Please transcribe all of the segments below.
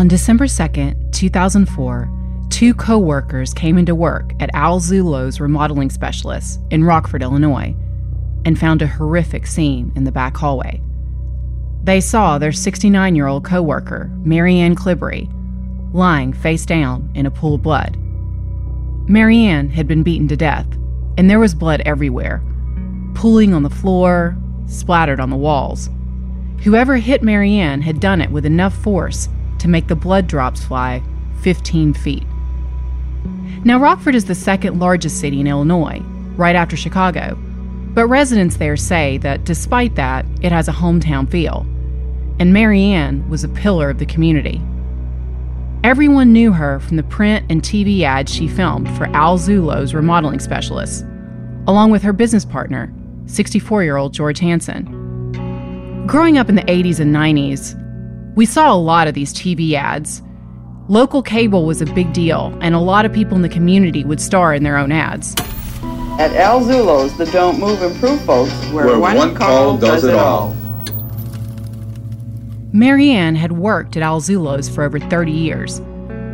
On December 2nd, 2004, two co workers came into work at Al Zullo's remodeling specialist in Rockford, Illinois, and found a horrific scene in the back hallway. They saw their 69 year old co worker, Mary Ann Clibbery, lying face down in a pool of blood. Mary Ann had been beaten to death, and there was blood everywhere, pooling on the floor, splattered on the walls. Whoever hit Mary Ann had done it with enough force to make the blood drops fly 15 feet. Now, Rockford is the second largest city in Illinois, right after Chicago, but residents there say that despite that, it has a hometown feel. And Mary Ann was a pillar of the community. Everyone knew her from the print and TV ads she filmed for Al Zullo's remodeling specialists, along with her business partner, 64 year old George Hansen. Growing up in the 80s and 90s, we saw a lot of these TV ads. Local cable was a big deal, and a lot of people in the community would star in their own ads. At Al Zullo's, the Don't Move Improve folks, where, Where one call does it all. Mary Ann had worked at Al Zullo's for over 30 years.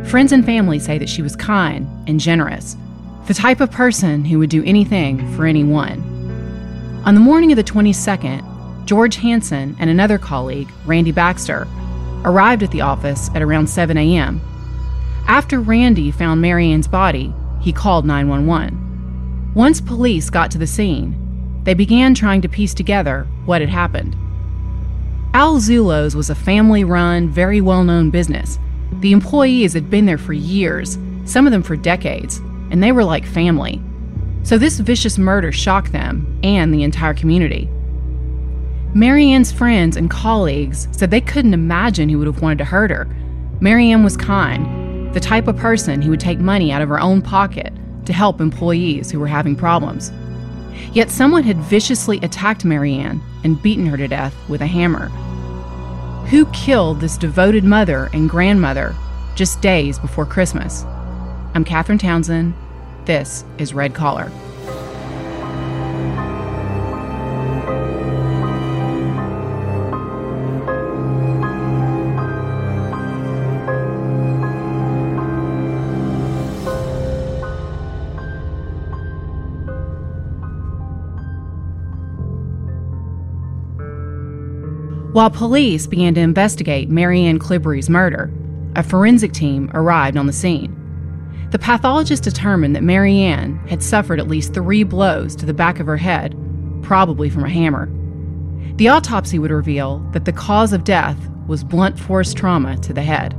Friends and family say that she was kind and generous, the type of person who would do anything for anyone. On the morning of the 22nd, George Hansen and another colleague, Randy Baxter, arrived at the office at around 7 a.m. After Randy found Mary Ann's body, he called 911. Once police got to the scene, they began trying to piece together what had happened. Al Zullo's was a family run, very well known business. The employees had been there for years, some of them for decades, and they were like family. So this vicious murder shocked them and the entire community. Mary Ann's friends and colleagues said they couldn't imagine who would have wanted to hurt her. Mary Ann was kind, the type of person who would take money out of her own pocket to help employees who were having problems. Yet someone had viciously attacked Mary Ann and beaten her to death with a hammer. Who killed this devoted mother and grandmother just days before Christmas? I'm Katherine Townsend. This is Red Collar. While police began to investigate Mary Ann Clibbery's murder, a forensic team arrived on the scene. The pathologist determined that Mary Ann had suffered at least three blows to the back of her head, probably from a hammer. The autopsy would reveal that the cause of death was blunt force trauma to the head.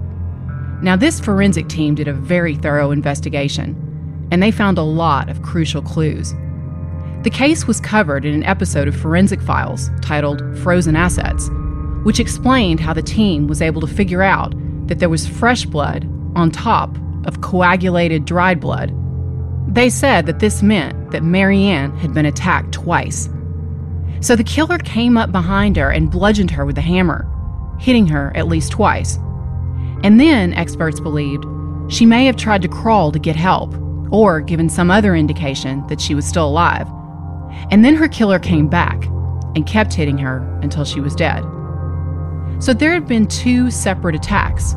Now, this forensic team did a very thorough investigation, and they found a lot of crucial clues. The case was covered in an episode of Forensic Files titled Frozen Assets, which explained how the team was able to figure out that there was fresh blood on top of coagulated dried blood. They said that this meant that Mary Ann had been attacked twice. So the killer came up behind her and bludgeoned her with a hammer, hitting her at least twice. And then, experts believed, she may have tried to crawl to get help, or given some other indication that she was still alive. And then her killer came back and kept hitting her until she was dead. So there had been two separate attacks.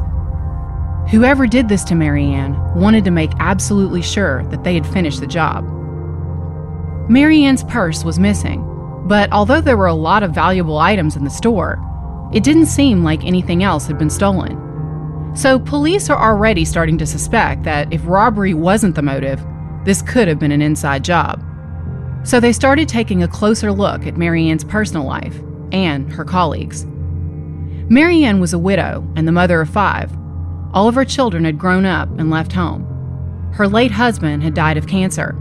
Whoever did this to Mary Ann wanted to make absolutely sure that they had finished the job. Mary Ann's purse was missing, but although there were a lot of valuable items in the store, it didn't seem like anything else had been stolen. So police are already starting to suspect that if robbery wasn't the motive, this could have been an inside job. So they started taking a closer look at Mary Ann's personal life and her colleagues. Mary Ann was a widow and the mother of five. All of her children had grown up and left home. Her late husband had died of cancer.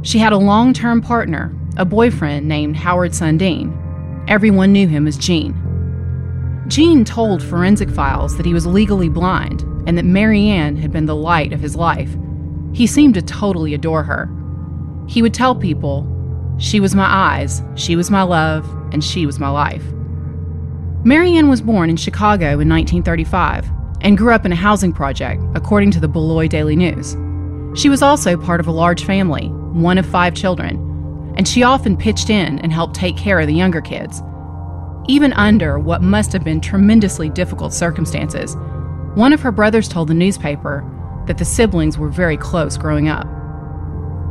She had a long term partner, a boyfriend named Howard Sundin. Everyone knew him as Gene. Gene told Forensic Files that he was legally blind and that Mary Ann had been the light of his life. He seemed to totally adore her. He would tell people, She was my eyes, she was my love, and she was my life. Mary Ann was born in Chicago in 1935 and grew up in a housing project, according to the Beloit Daily News. She was also part of a large family, one of five children, and she often pitched in and helped take care of the younger kids. Even under what must have been tremendously difficult circumstances, One of her brothers told the newspaper that the siblings were very close growing up.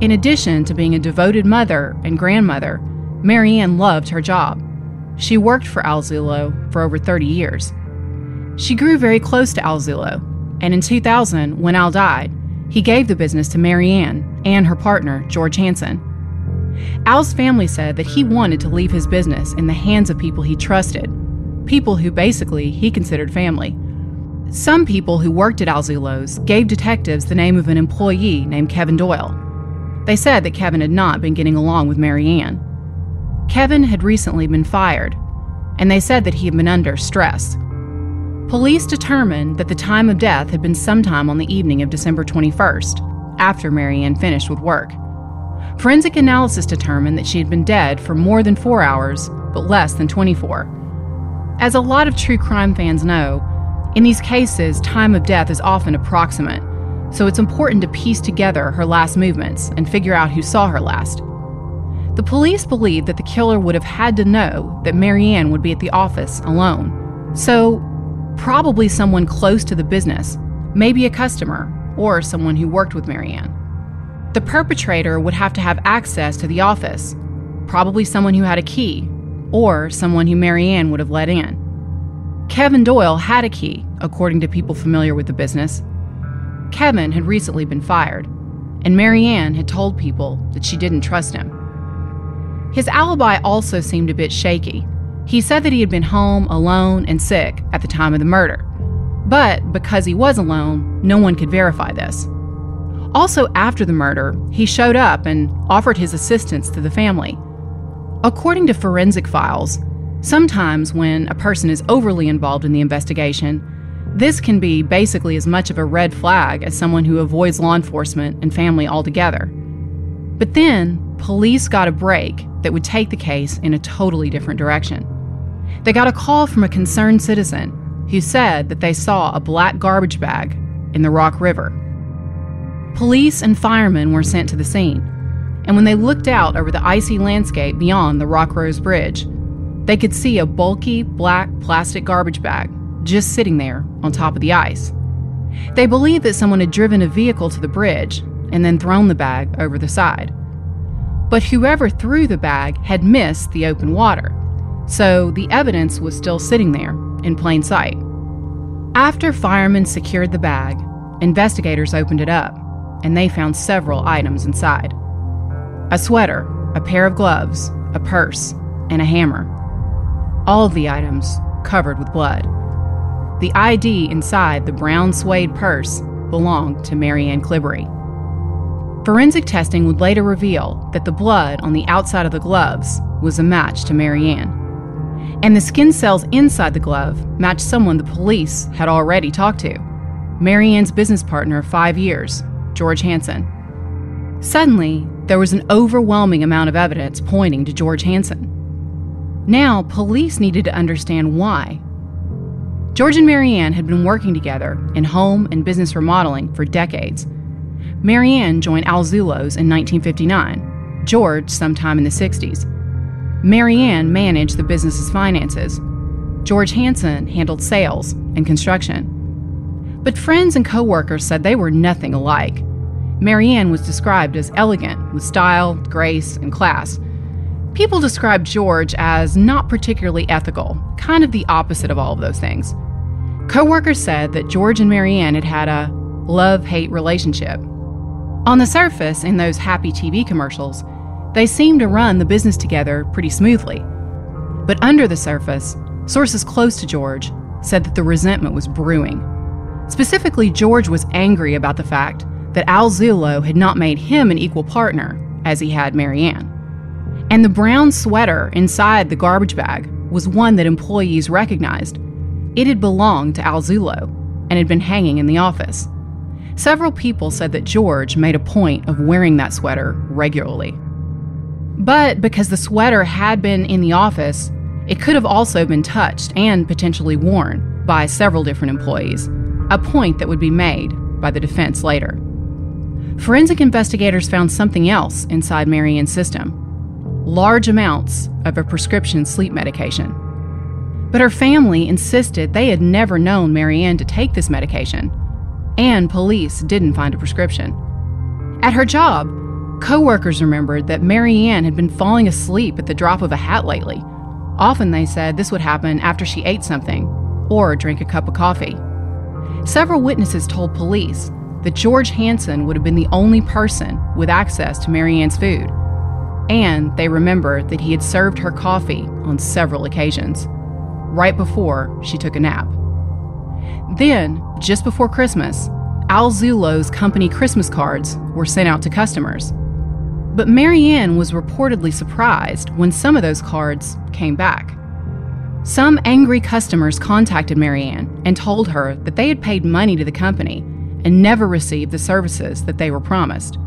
In addition to being a devoted mother and grandmother, Mary Ann loved her job. She worked for Al Zullo for over 30 years. She grew very close to Al Zullo, and in 2000, when Al died, he gave the business to Mary Ann and her partner, George Hansen. Al's family said that he wanted to leave his business in the hands of people he trusted, people who basically he considered family. Some people who worked at Al Zullo's gave detectives the name of an employee named Kevin Doyle. They said that Kevin had not been getting along with Mary Ann. Kevin had recently been fired, and they said that he had been under stress. Police determined that the time of death had been sometime on the evening of December 21st, after Mary Ann finished with work. Forensic analysis determined that she had been dead for more than four hours, but less than 24. As a lot of true crime fans know, in these cases, time of death is often approximate, so it's important to piece together her last movements and figure out who saw her last. The police believe that the killer would have had to know that Mary Ann would be at the office alone, so probably someone close to the business, maybe a customer, or someone who worked with Mary Ann. The perpetrator would have to have access to the office, probably someone who had a key, or someone who Mary Ann would have let in. Kevin Doyle had a key, according to people familiar with the business. Kevin had recently been fired, and Mary Ann had told people that she didn't trust him. His alibi also seemed a bit shaky. He said that he had been home alone and sick at the time of the murder. But because he was alone, no one could verify this. Also, after the murder, he showed up and offered his assistance to the family. According to forensic files, sometimes when a person is overly involved in the investigation, this can be basically as much of a red flag as someone who avoids law enforcement and family altogether. But then, police got a break that would take the case in a totally different direction. They got a call from a concerned citizen who said that they saw a black garbage bag in the Rock River. Police and firemen were sent to the scene, and when they looked out over the icy landscape beyond the Rock Rose Bridge, they could see a bulky black plastic garbage bag just sitting there on top of the ice. They believed that someone had driven a vehicle to the bridge and then thrown the bag over the side. But whoever threw the bag had missed the open water, so the evidence was still sitting there in plain sight. After firemen secured the bag, investigators opened it up, and they found several items inside a sweater, a pair of gloves, a purse, and a hammer. All of the items covered with blood. The ID inside the brown suede purse belonged to Mary Ann Clibbery. Forensic testing would later reveal that the blood on the outside of the gloves was a match to Mary Ann. And the skin cells inside the glove matched someone the police had already talked to Mary Ann's business partner of five years, George Hansen. Suddenly, there was an overwhelming amount of evidence pointing to George Hansen. Now, police needed to understand why. George and Mary Ann had been working together in home and business remodeling for decades. Mary Ann joined Al Zullo's in 1959, George sometime in the 60s. Mary Ann managed the business's finances. George Hansen handled sales and construction. But friends and coworkers said they were nothing alike. Mary Ann was described as elegant, with style, grace, and class. People described George as not particularly ethical, kind of the opposite of all of those things. Coworkers said that George and Mary Ann had had a love hate relationship. On the surface, in those happy TV commercials, they seemed to run the business together pretty smoothly. But under the surface, sources close to George said that the resentment was brewing. Specifically, George was angry about the fact that Al Zullo had not made him an equal partner as he had Mary Ann. And the brown sweater inside the garbage bag was one that employees recognized. It had belonged to Al Zullo and had been hanging in the office. Several people said that George made a point of wearing that sweater regularly. But because the sweater had been in the office, it could have also been touched and potentially worn by several different employees, a point that would be made by the defense later. Forensic investigators found something else inside Mary Ann's system large amounts of a prescription sleep medication. But her family insisted they had never known Mary Ann to take this medication, and police didn't find a prescription. At her job, coworkers remembered that Mary Ann had been falling asleep at the drop of a hat lately. Often they said this would happen after she ate something or drank a cup of coffee. Several witnesses told police that George Hansen would have been the only person with access to Mary Ann's food, and they remembered that he had served her coffee on several occasions right before she took a nap. Then, just before Christmas, Al Zullo's company Christmas cards were sent out to customers. But Mary Ann was reportedly surprised when some of those cards came back. Some angry customers contacted Mary Ann and told her that they had paid money to the company and never received the services that they were promised.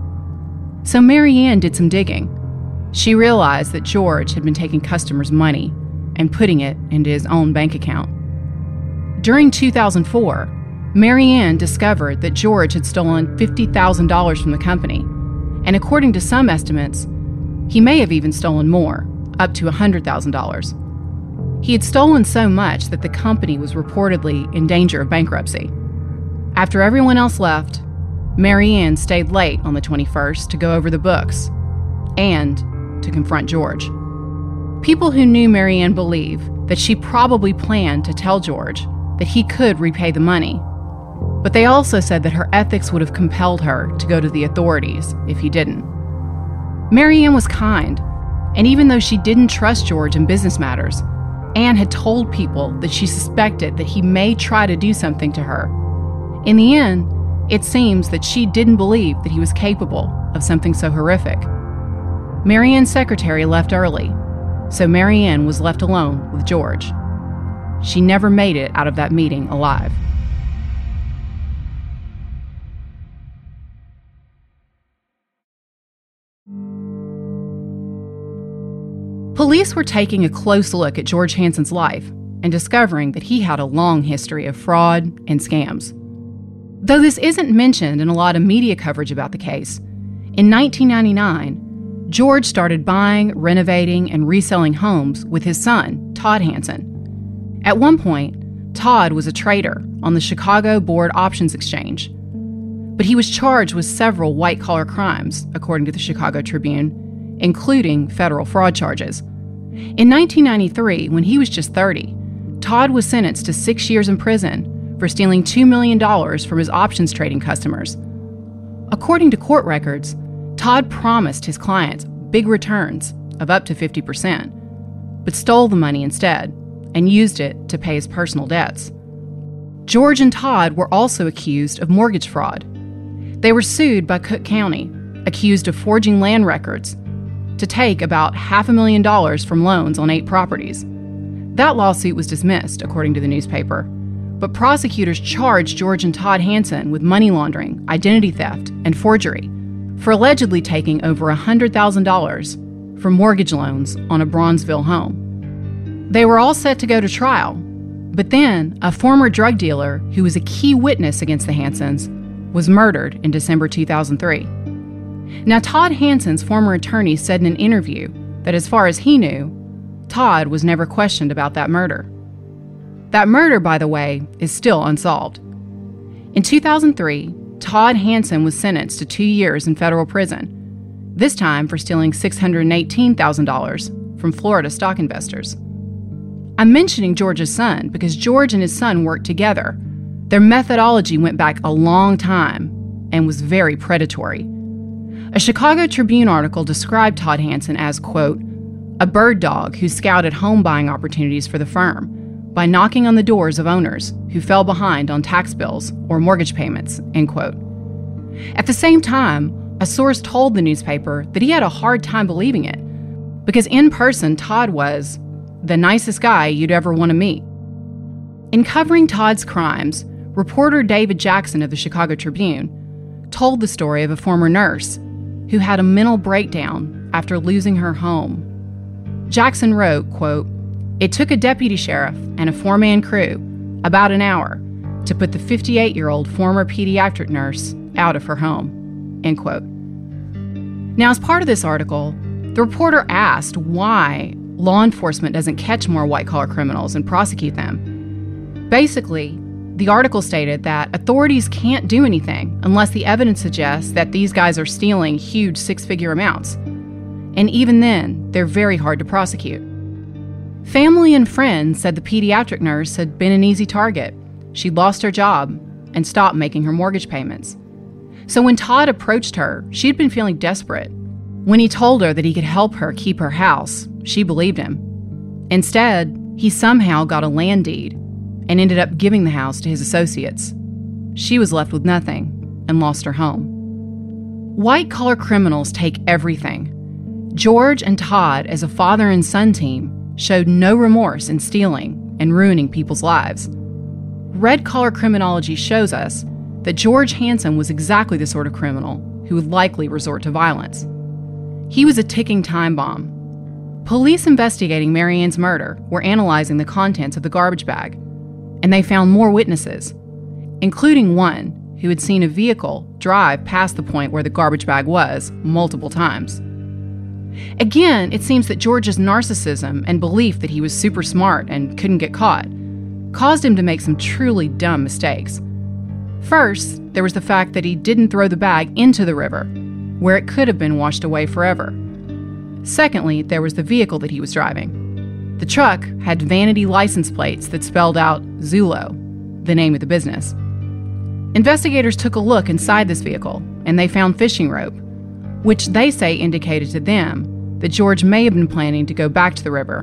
So Mary Ann did some digging. She realized that George had been taking customers' money and putting it into his own bank account. During 2004, Mary Ann discovered that George had stolen $50,000 from the company, and according to some estimates, he may have even stolen more, up to $100,000. He had stolen so much that the company was reportedly in danger of bankruptcy. After everyone else left, Mary Ann stayed late on the 21st to go over the books and to confront George. People who knew Mary Ann believe that she probably planned to tell George that he could repay the money. But they also said that her ethics would have compelled her to go to the authorities if he didn't. Mary Ann was kind, and even though she didn't trust George in business matters, Anne had told people that she suspected that he may try to do something to her. In the end, it seems that she didn't believe that he was capable of something so horrific. Mary Ann's secretary left early so Mary Ann was left alone with George. She never made it out of that meeting alive. Police were taking a close look at George Hansen's life and discovering that he had a long history of fraud and scams. Though this isn't mentioned in a lot of media coverage about the case, in 1999, George started buying, renovating, and reselling homes with his son, Todd Hansen. At one point, Todd was a trader on the Chicago Board Options Exchange. But he was charged with several white collar crimes, according to the Chicago Tribune, including federal fraud charges. In 1993, when he was just 30, Todd was sentenced to six years in prison for stealing $2 million from his options trading customers. According to court records, Todd promised his clients big returns of up to 50%, but stole the money instead and used it to pay his personal debts. George and Todd were also accused of mortgage fraud. They were sued by Cook County, accused of forging land records to take about half a million dollars from loans on eight properties. That lawsuit was dismissed, according to the newspaper, but prosecutors charged George and Todd Hansen with money laundering, identity theft, and forgery for allegedly taking over $100,000 from mortgage loans on a Bronzeville home. They were all set to go to trial, but then a former drug dealer who was a key witness against the Hansens was murdered in December 2003. Now, Todd Hansen's former attorney said in an interview that as far as he knew, Todd was never questioned about that murder. That murder, by the way, is still unsolved. In 2003, Todd Hansen was sentenced to two years in federal prison, this time for stealing $618,000 from Florida stock investors. I'm mentioning George's son because George and his son worked together. Their methodology went back a long time and was very predatory. A Chicago Tribune article described Todd Hansen as, quote, a bird dog who scouted home buying opportunities for the firm by knocking on the doors of owners who fell behind on tax bills or mortgage payments, end quote. At the same time, a source told the newspaper that he had a hard time believing it because in person, Todd was the nicest guy you'd ever want to meet. In covering Todd's crimes, reporter David Jackson of the Chicago Tribune told the story of a former nurse who had a mental breakdown after losing her home. Jackson wrote, quote, it took a deputy sheriff and a four man crew about an hour to put the 58 year old former pediatric nurse out of her home. End quote. Now, as part of this article, the reporter asked why law enforcement doesn't catch more white collar criminals and prosecute them. Basically, the article stated that authorities can't do anything unless the evidence suggests that these guys are stealing huge six figure amounts. And even then, they're very hard to prosecute. Family and friends said the pediatric nurse had been an easy target. She'd lost her job and stopped making her mortgage payments. So when Todd approached her, she'd been feeling desperate. When he told her that he could help her keep her house, she believed him. Instead, he somehow got a land deed and ended up giving the house to his associates. She was left with nothing and lost her home. White collar criminals take everything. George and Todd, as a father and son team, showed no remorse in stealing and ruining people's lives. Red collar criminology shows us that George Hansen was exactly the sort of criminal who would likely resort to violence. He was a ticking time bomb. Police investigating Mary Ann's murder were analyzing the contents of the garbage bag, and they found more witnesses, including one who had seen a vehicle drive past the point where the garbage bag was multiple times. Again, it seems that George's narcissism and belief that he was super smart and couldn't get caught caused him to make some truly dumb mistakes. First, there was the fact that he didn't throw the bag into the river, where it could have been washed away forever. Secondly, there was the vehicle that he was driving. The truck had vanity license plates that spelled out Zullo, the name of the business. Investigators took a look inside this vehicle and they found fishing rope, which they say indicated to them that George may have been planning to go back to the river,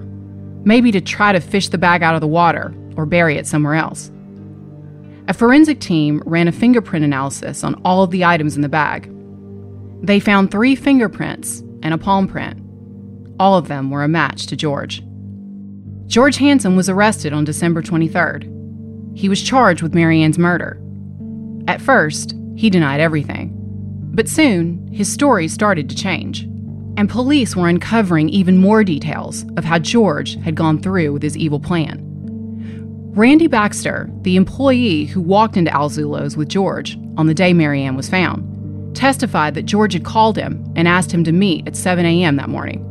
maybe to try to fish the bag out of the water or bury it somewhere else. A forensic team ran a fingerprint analysis on all of the items in the bag. They found three fingerprints and a palm print. All of them were a match to George. George Hansen was arrested on December 23rd. He was charged with Mary Ann's murder. At first, he denied everything. But soon, his story started to change, and police were uncovering even more details of how George had gone through with his evil plan. Randy Baxter, the employee who walked into Al Zullo's with George on the day Mary Ann was found, testified that George had called him and asked him to meet at 7 a.m. that morning.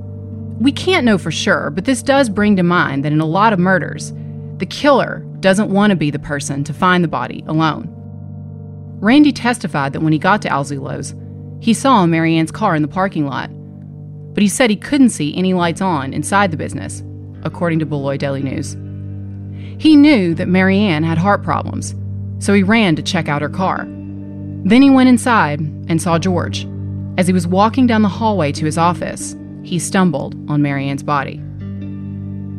We can't know for sure, but this does bring to mind that in a lot of murders, the killer doesn't want to be the person to find the body alone. Randy testified that when he got to Al Zullo's, he saw Mary Ann's car in the parking lot, but he said he couldn't see any lights on inside the business, according to Beloit Daily News. He knew that Mary Ann had heart problems, so he ran to check out her car. Then he went inside and saw George. As he was walking down the hallway to his office, he stumbled on Mary Ann's body.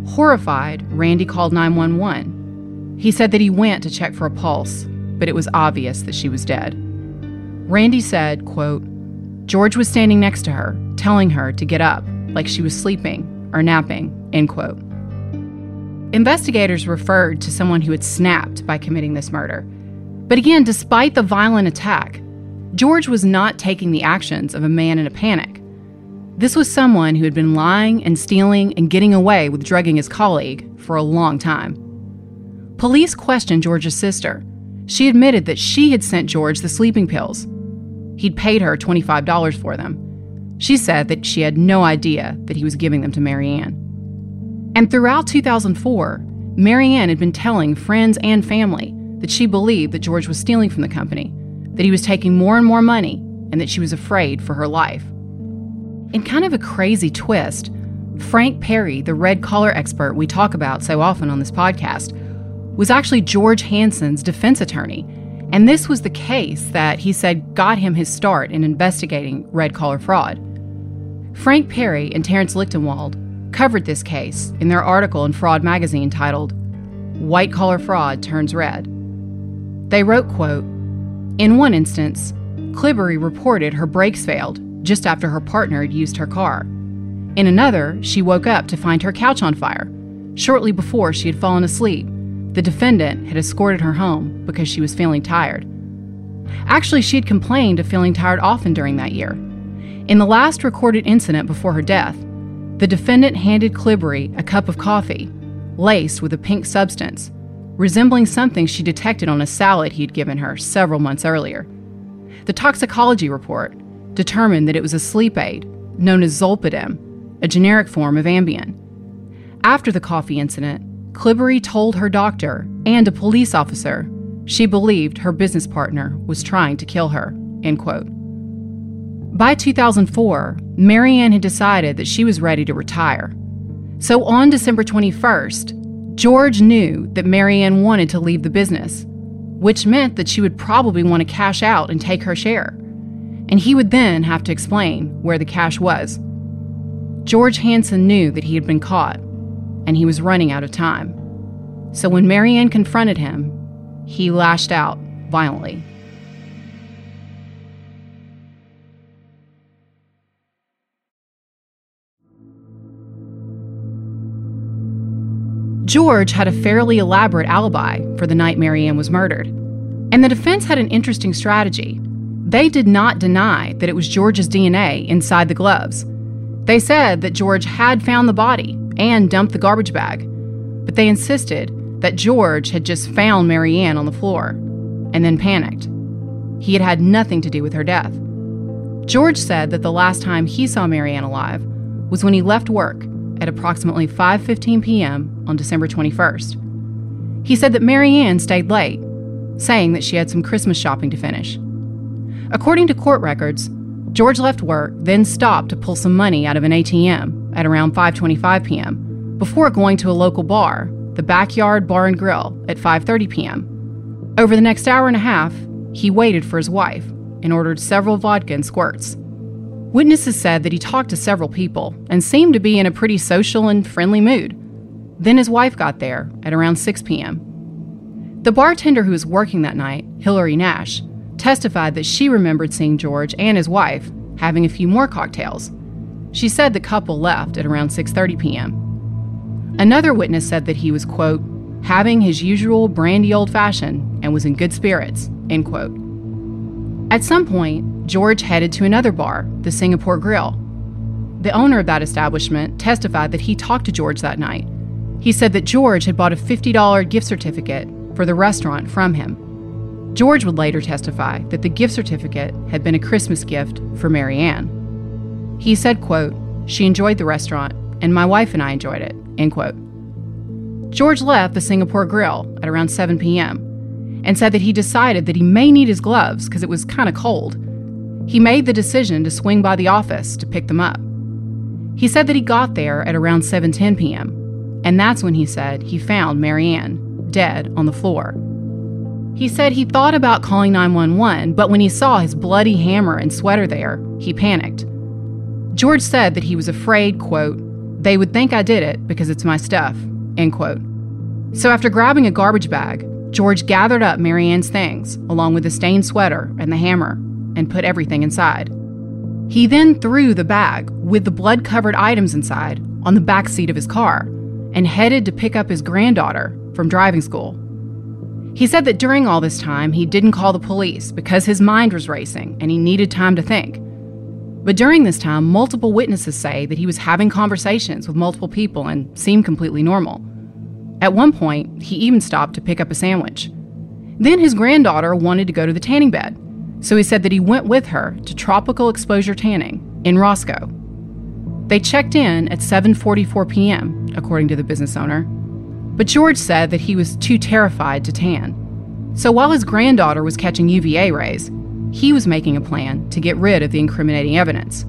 Horrified, Randy called 911. He said that he went to check for a pulse, but it was obvious that she was dead. Randy said, quote, George was standing next to her, telling her to get up, like she was sleeping or napping, end quote. Investigators referred to someone who had snapped by committing this murder. But again, despite the violent attack, George was not taking the actions of a man in a panic. This was someone who had been lying and stealing and getting away with drugging his colleague for a long time. Police questioned George's sister. She admitted that she had sent George the sleeping pills. He'd paid her $25 for them. She said that she had no idea that he was giving them to Mary Ann. And throughout 2004, Mary Ann had been telling friends and family that she believed that George was stealing from the company, that he was taking more and more money, and that she was afraid for her life. In kind of a crazy twist, Frank Perry, the red collar expert we talk about so often on this podcast, was actually George Hansen's defense attorney. And this was the case that he said got him his start in investigating red collar fraud. Frank Perry and Terence Lichtenwald covered this case in their article in Fraud magazine titled White Collar Fraud Turns Red. They wrote, quote, In one instance, Clibbery reported her brakes failed just after her partner had used her car. In another, she woke up to find her couch on fire. Shortly before she had fallen asleep, the defendant had escorted her home because she was feeling tired. Actually, she had complained of feeling tired often during that year. In the last recorded incident before her death, the defendant handed Clibbery a cup of coffee, laced with a pink substance, resembling something she detected on a salad he'd given her several months earlier. The toxicology report determined that it was a sleep aid known as Zolpidem, a generic form of Ambien. After the coffee incident, Clibbery told her doctor and a police officer she believed her business partner was trying to kill her. End quote. By 2004, Mary Ann had decided that she was ready to retire. So on December 21st, George knew that Mary Ann wanted to leave the business, which meant that she would probably want to cash out and take her share. And he would then have to explain where the cash was. George Hansen knew that he had been caught, and he was running out of time. So when Mary Ann confronted him, he lashed out violently. George had a fairly elaborate alibi for the night Mary Ann was murdered. And the defense had an interesting strategy. They did not deny that it was George's DNA inside the gloves. They said that George had found the body and dumped the garbage bag, but they insisted that George had just found Mary Ann on the floor and then panicked. He had had nothing to do with her death. George said that the last time he saw Mary Ann alive was when he left work at approximately 5:15 p.m. on December 21st. He said that Mary Ann stayed late, saying that she had some Christmas shopping to finish. According to court records, George left work, then stopped to pull some money out of an ATM at around 5:25 p.m. before going to a local bar, the Backyard Bar and Grill, at 5:30 p.m. Over the next hour and a half, he waited for his wife and ordered several vodka and squirts. Witnesses said that he talked to several people and seemed to be in a pretty social and friendly mood. Then his wife got there at around 6 p.m. The bartender who was working that night, Hillary Nash, testified that she remembered seeing George and his wife having a few more cocktails. She said the couple left at around 6:30 p.m. Another witness said that he was quote having his usual brandy old fashioned and was in good spirits end quote. At some point, George headed to another bar, the Singapore Grill. The owner of that establishment testified that he talked to George that night. He said that George had bought a $50 gift certificate for the restaurant from him. George would later testify that the gift certificate had been a Christmas gift for Mary Ann. He said, quote, she enjoyed the restaurant, and my wife and I enjoyed it, end quote. George left the Singapore Grill at around 7 p.m and said that he decided that he may need his gloves because it was kind of cold. He made the decision to swing by the office to pick them up. He said that he got there at around 7:10 p.m., and that's when he said he found Mary Ann dead on the floor. He said he thought about calling 911, but when he saw his bloody hammer and sweater there, he panicked. George said that he was afraid, quote, they would think I did it because it's my stuff, end quote. So after grabbing a garbage bag, George gathered up Mary Ann's things, along with the stained sweater and the hammer, and put everything inside. He then threw the bag with the blood covered items inside on the back seat of his car and headed to pick up his granddaughter from driving school. He said that during all this time, he didn't call the police because his mind was racing and he needed time to think. But during this time, multiple witnesses say that he was having conversations with multiple people and seemed completely normal. At one point, he even stopped to pick up a sandwich. Then his granddaughter wanted to go to the tanning bed, so he said that he went with her to Tropical Exposure Tanning in Roscoe. They checked in at 7:44 p.m., according to the business owner. But George said that he was too terrified to tan. So while his granddaughter was catching UVA rays, he was making a plan to get rid of the incriminating evidence.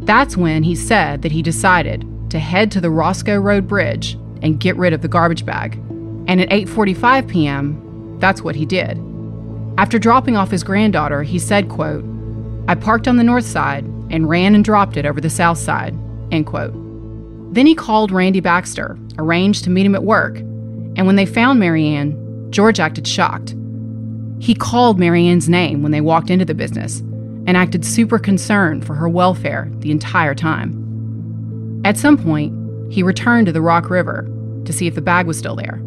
That's when he said that he decided to head to the Roscoe Road Bridge and get rid of the garbage bag. And at 8:45 p.m., that's what he did. After dropping off his granddaughter, he said, quote, "I parked on the north side and ran and dropped it over the south side." End quote. Then he called Randy Baxter, arranged to meet him at work, and when they found Mary Ann, George acted shocked. He called Mary Ann's name when they walked into the business and acted super concerned for her welfare the entire time. At some point, he returned to the Rock River to see if the bag was still there.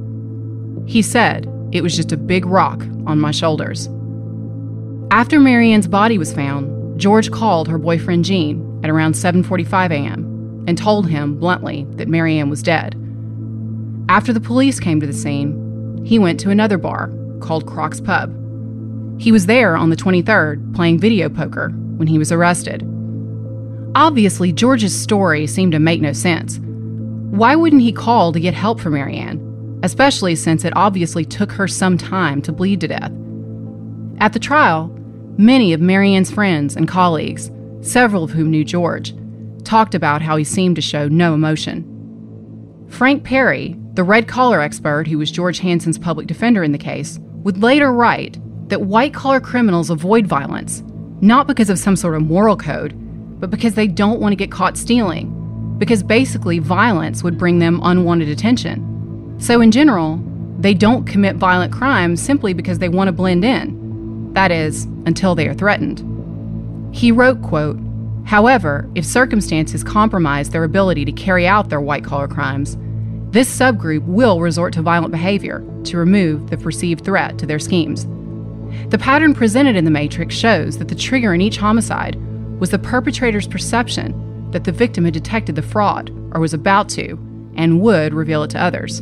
He said it was just a big rock on my shoulders. After Mary Ann's body was found, George called her boyfriend Gene at around 7:45 a.m. and told him bluntly that Mary Ann was dead. After the police came to the scene, he went to another bar called Croc's Pub. He was there on the 23rd playing video poker when he was arrested. Obviously, George's story seemed to make no sense. Why wouldn't he call to get help for Mary Ann, especially since it obviously took her some time to bleed to death? At the trial, many of Mary Ann's friends and colleagues, several of whom knew George, talked about how he seemed to show no emotion. Frank Perry, the red collar expert who was George Hansen's public defender in the case, would later write that white collar criminals avoid violence, not because of some sort of moral code, but because they don't want to get caught stealing, because basically violence would bring them unwanted attention. So, in general, they don't commit violent crimes simply because they want to blend in. That is, until they are threatened. He wrote, quote, However, if circumstances compromise their ability to carry out their white collar crimes, this subgroup will resort to violent behavior to remove the perceived threat to their schemes. The pattern presented in the Matrix shows that the trigger in each homicide was the perpetrator's perception that the victim had detected the fraud or was about to and would reveal it to others.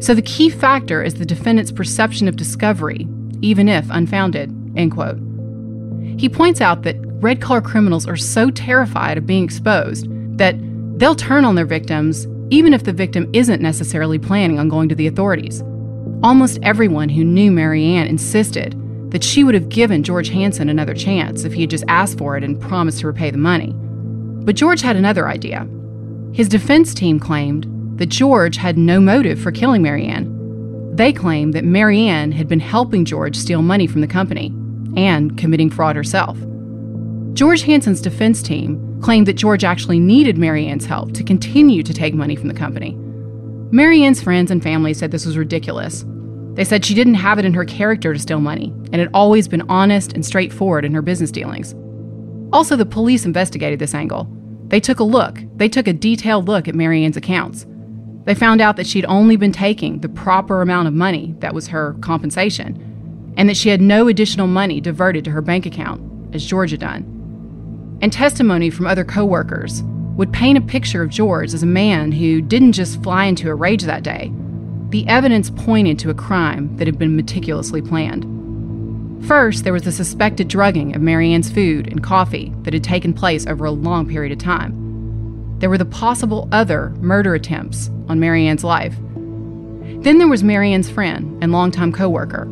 So the key factor is the defendant's perception of discovery, even if unfounded. End quote. He points out that red collar criminals are so terrified of being exposed that they'll turn on their victims even if the victim isn't necessarily planning on going to the authorities. Almost everyone who knew Mary Ann insisted that she would have given George Hansen another chance if he had just asked for it and promised to repay the money. But George had another idea. His defense team claimed that George had no motive for killing Mary Ann. They claimed that Mary Ann had been helping George steal money from the company and committing fraud herself. George Hansen's defense team claimed that George actually needed Mary Ann's help to continue to take money from the company. Mary Ann's friends and family said this was ridiculous. They said she didn't have it in her character to steal money and had always been honest and straightforward in her business dealings. Also, the police investigated this angle. They took a look, they took a detailed look at Mary Ann's accounts. They found out that she'd only been taking the proper amount of money that was her compensation, and that she had no additional money diverted to her bank account, as George had done. And testimony from other coworkers would paint a picture of George as a man who didn't just fly into a rage that day. The evidence pointed to a crime that had been meticulously planned. First, there was the suspected drugging of Mary Ann's food and coffee that had taken place over a long period of time. There were the possible other murder attempts on Mary Ann's life. Then there was Mary Ann's friend and longtime coworker,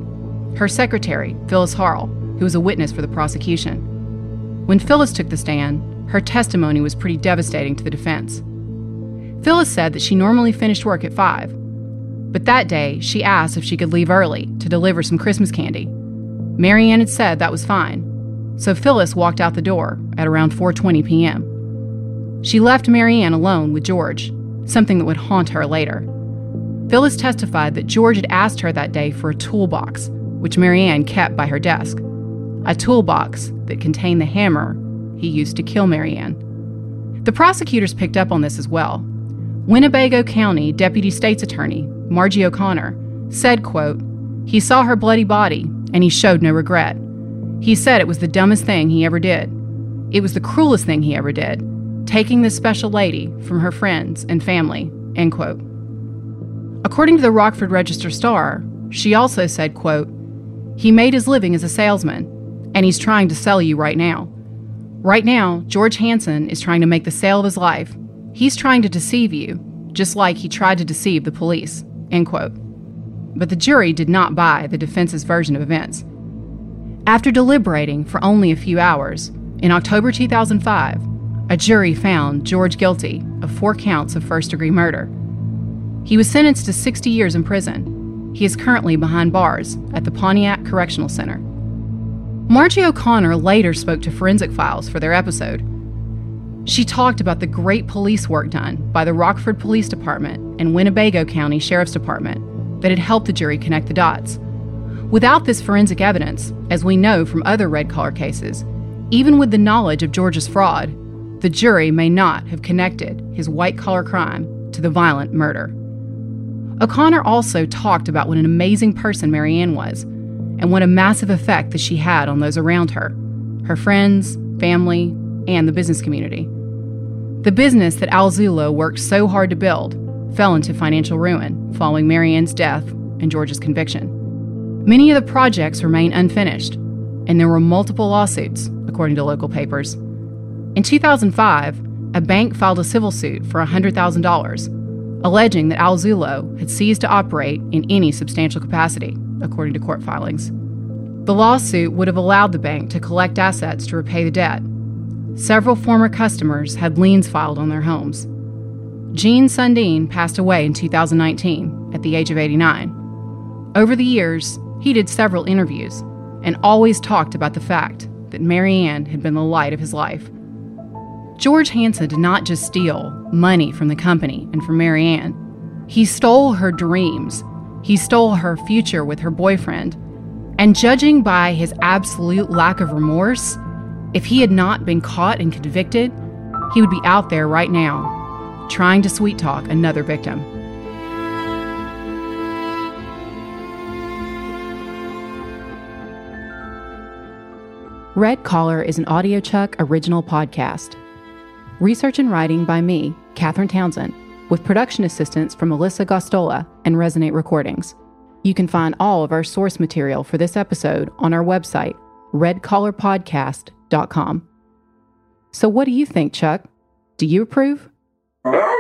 her secretary, Phyllis Harrell, who was a witness for the prosecution. When Phyllis took the stand, her testimony was pretty devastating to the defense. Phyllis said that she normally finished work at 5, but that day she asked if she could leave early to deliver some Christmas candy. Mary Ann had said that was fine, so Phyllis walked out the door at around 4:20 p.m. She left Mary Ann alone with George, something that would haunt her later. Phyllis testified that George had asked her that day for a toolbox, which Mary Ann kept by her desk. A toolbox that contained the hammer he used to kill Mary Ann. The prosecutors picked up on this as well. Winnebago County Deputy State's Attorney, Margie O'Connor, said, quote, He saw her bloody body and he showed no regret. He said it was the dumbest thing he ever did. It was the cruelest thing he ever did, taking this special lady from her friends and family, end quote. According to the Rockford Register Star, she also said, quote, He made his living as a salesman, and he's trying to sell you right now. Right now, George Hansen is trying to make the sale of his life. He's trying to deceive you, just like he tried to deceive the police. End quote. But the jury did not buy the defense's version of events. After deliberating for only a few hours, in October 2005, a jury found George guilty of four counts of first degree murder. He was sentenced to 60 years in prison. He is currently behind bars at the Pontiac Correctional Center. Margie O'Connor later spoke to Forensic Files for their episode. She talked about the great police work done by the Rockford Police Department and Winnebago County Sheriff's Department that had helped the jury connect the dots. Without this forensic evidence, as we know from other red collar cases, even with the knowledge of George's fraud, the jury may not have connected his white collar crime to the violent murder. O'Connor also talked about what an amazing person Mary Ann was and what a massive effect that she had on those around her her friends, family, and the business community. The business that Al Zullo worked so hard to build fell into financial ruin following Mary Ann's death and George's conviction. Many of the projects remain unfinished, and there were multiple lawsuits, according to local papers. In 2005, a bank filed a civil suit for $100,000, alleging that Al Zullo had ceased to operate in any substantial capacity, according to court filings. The lawsuit would have allowed the bank to collect assets to repay the debt. Several former customers had liens filed on their homes. Gene Sundin passed away in 2019 at the age of 89. Over the years, he did several interviews and always talked about the fact that Mary Ann had been the light of his life. George Hansen did not just steal money from the company and from Mary Ann. He stole her dreams. He stole her future with her boyfriend. And judging by his absolute lack of remorse, if he had not been caught and convicted, he would be out there right now, trying to sweet talk another victim. Red Collar is an audiochuck original podcast. Research and writing by me, Katherine Townsend, with production assistance from Melissa Gostola and Resonate Recordings. You can find all of our source material for this episode on our website, redcollarpodcast.com. So, what do you think, Chuck? Do you approve? Huh?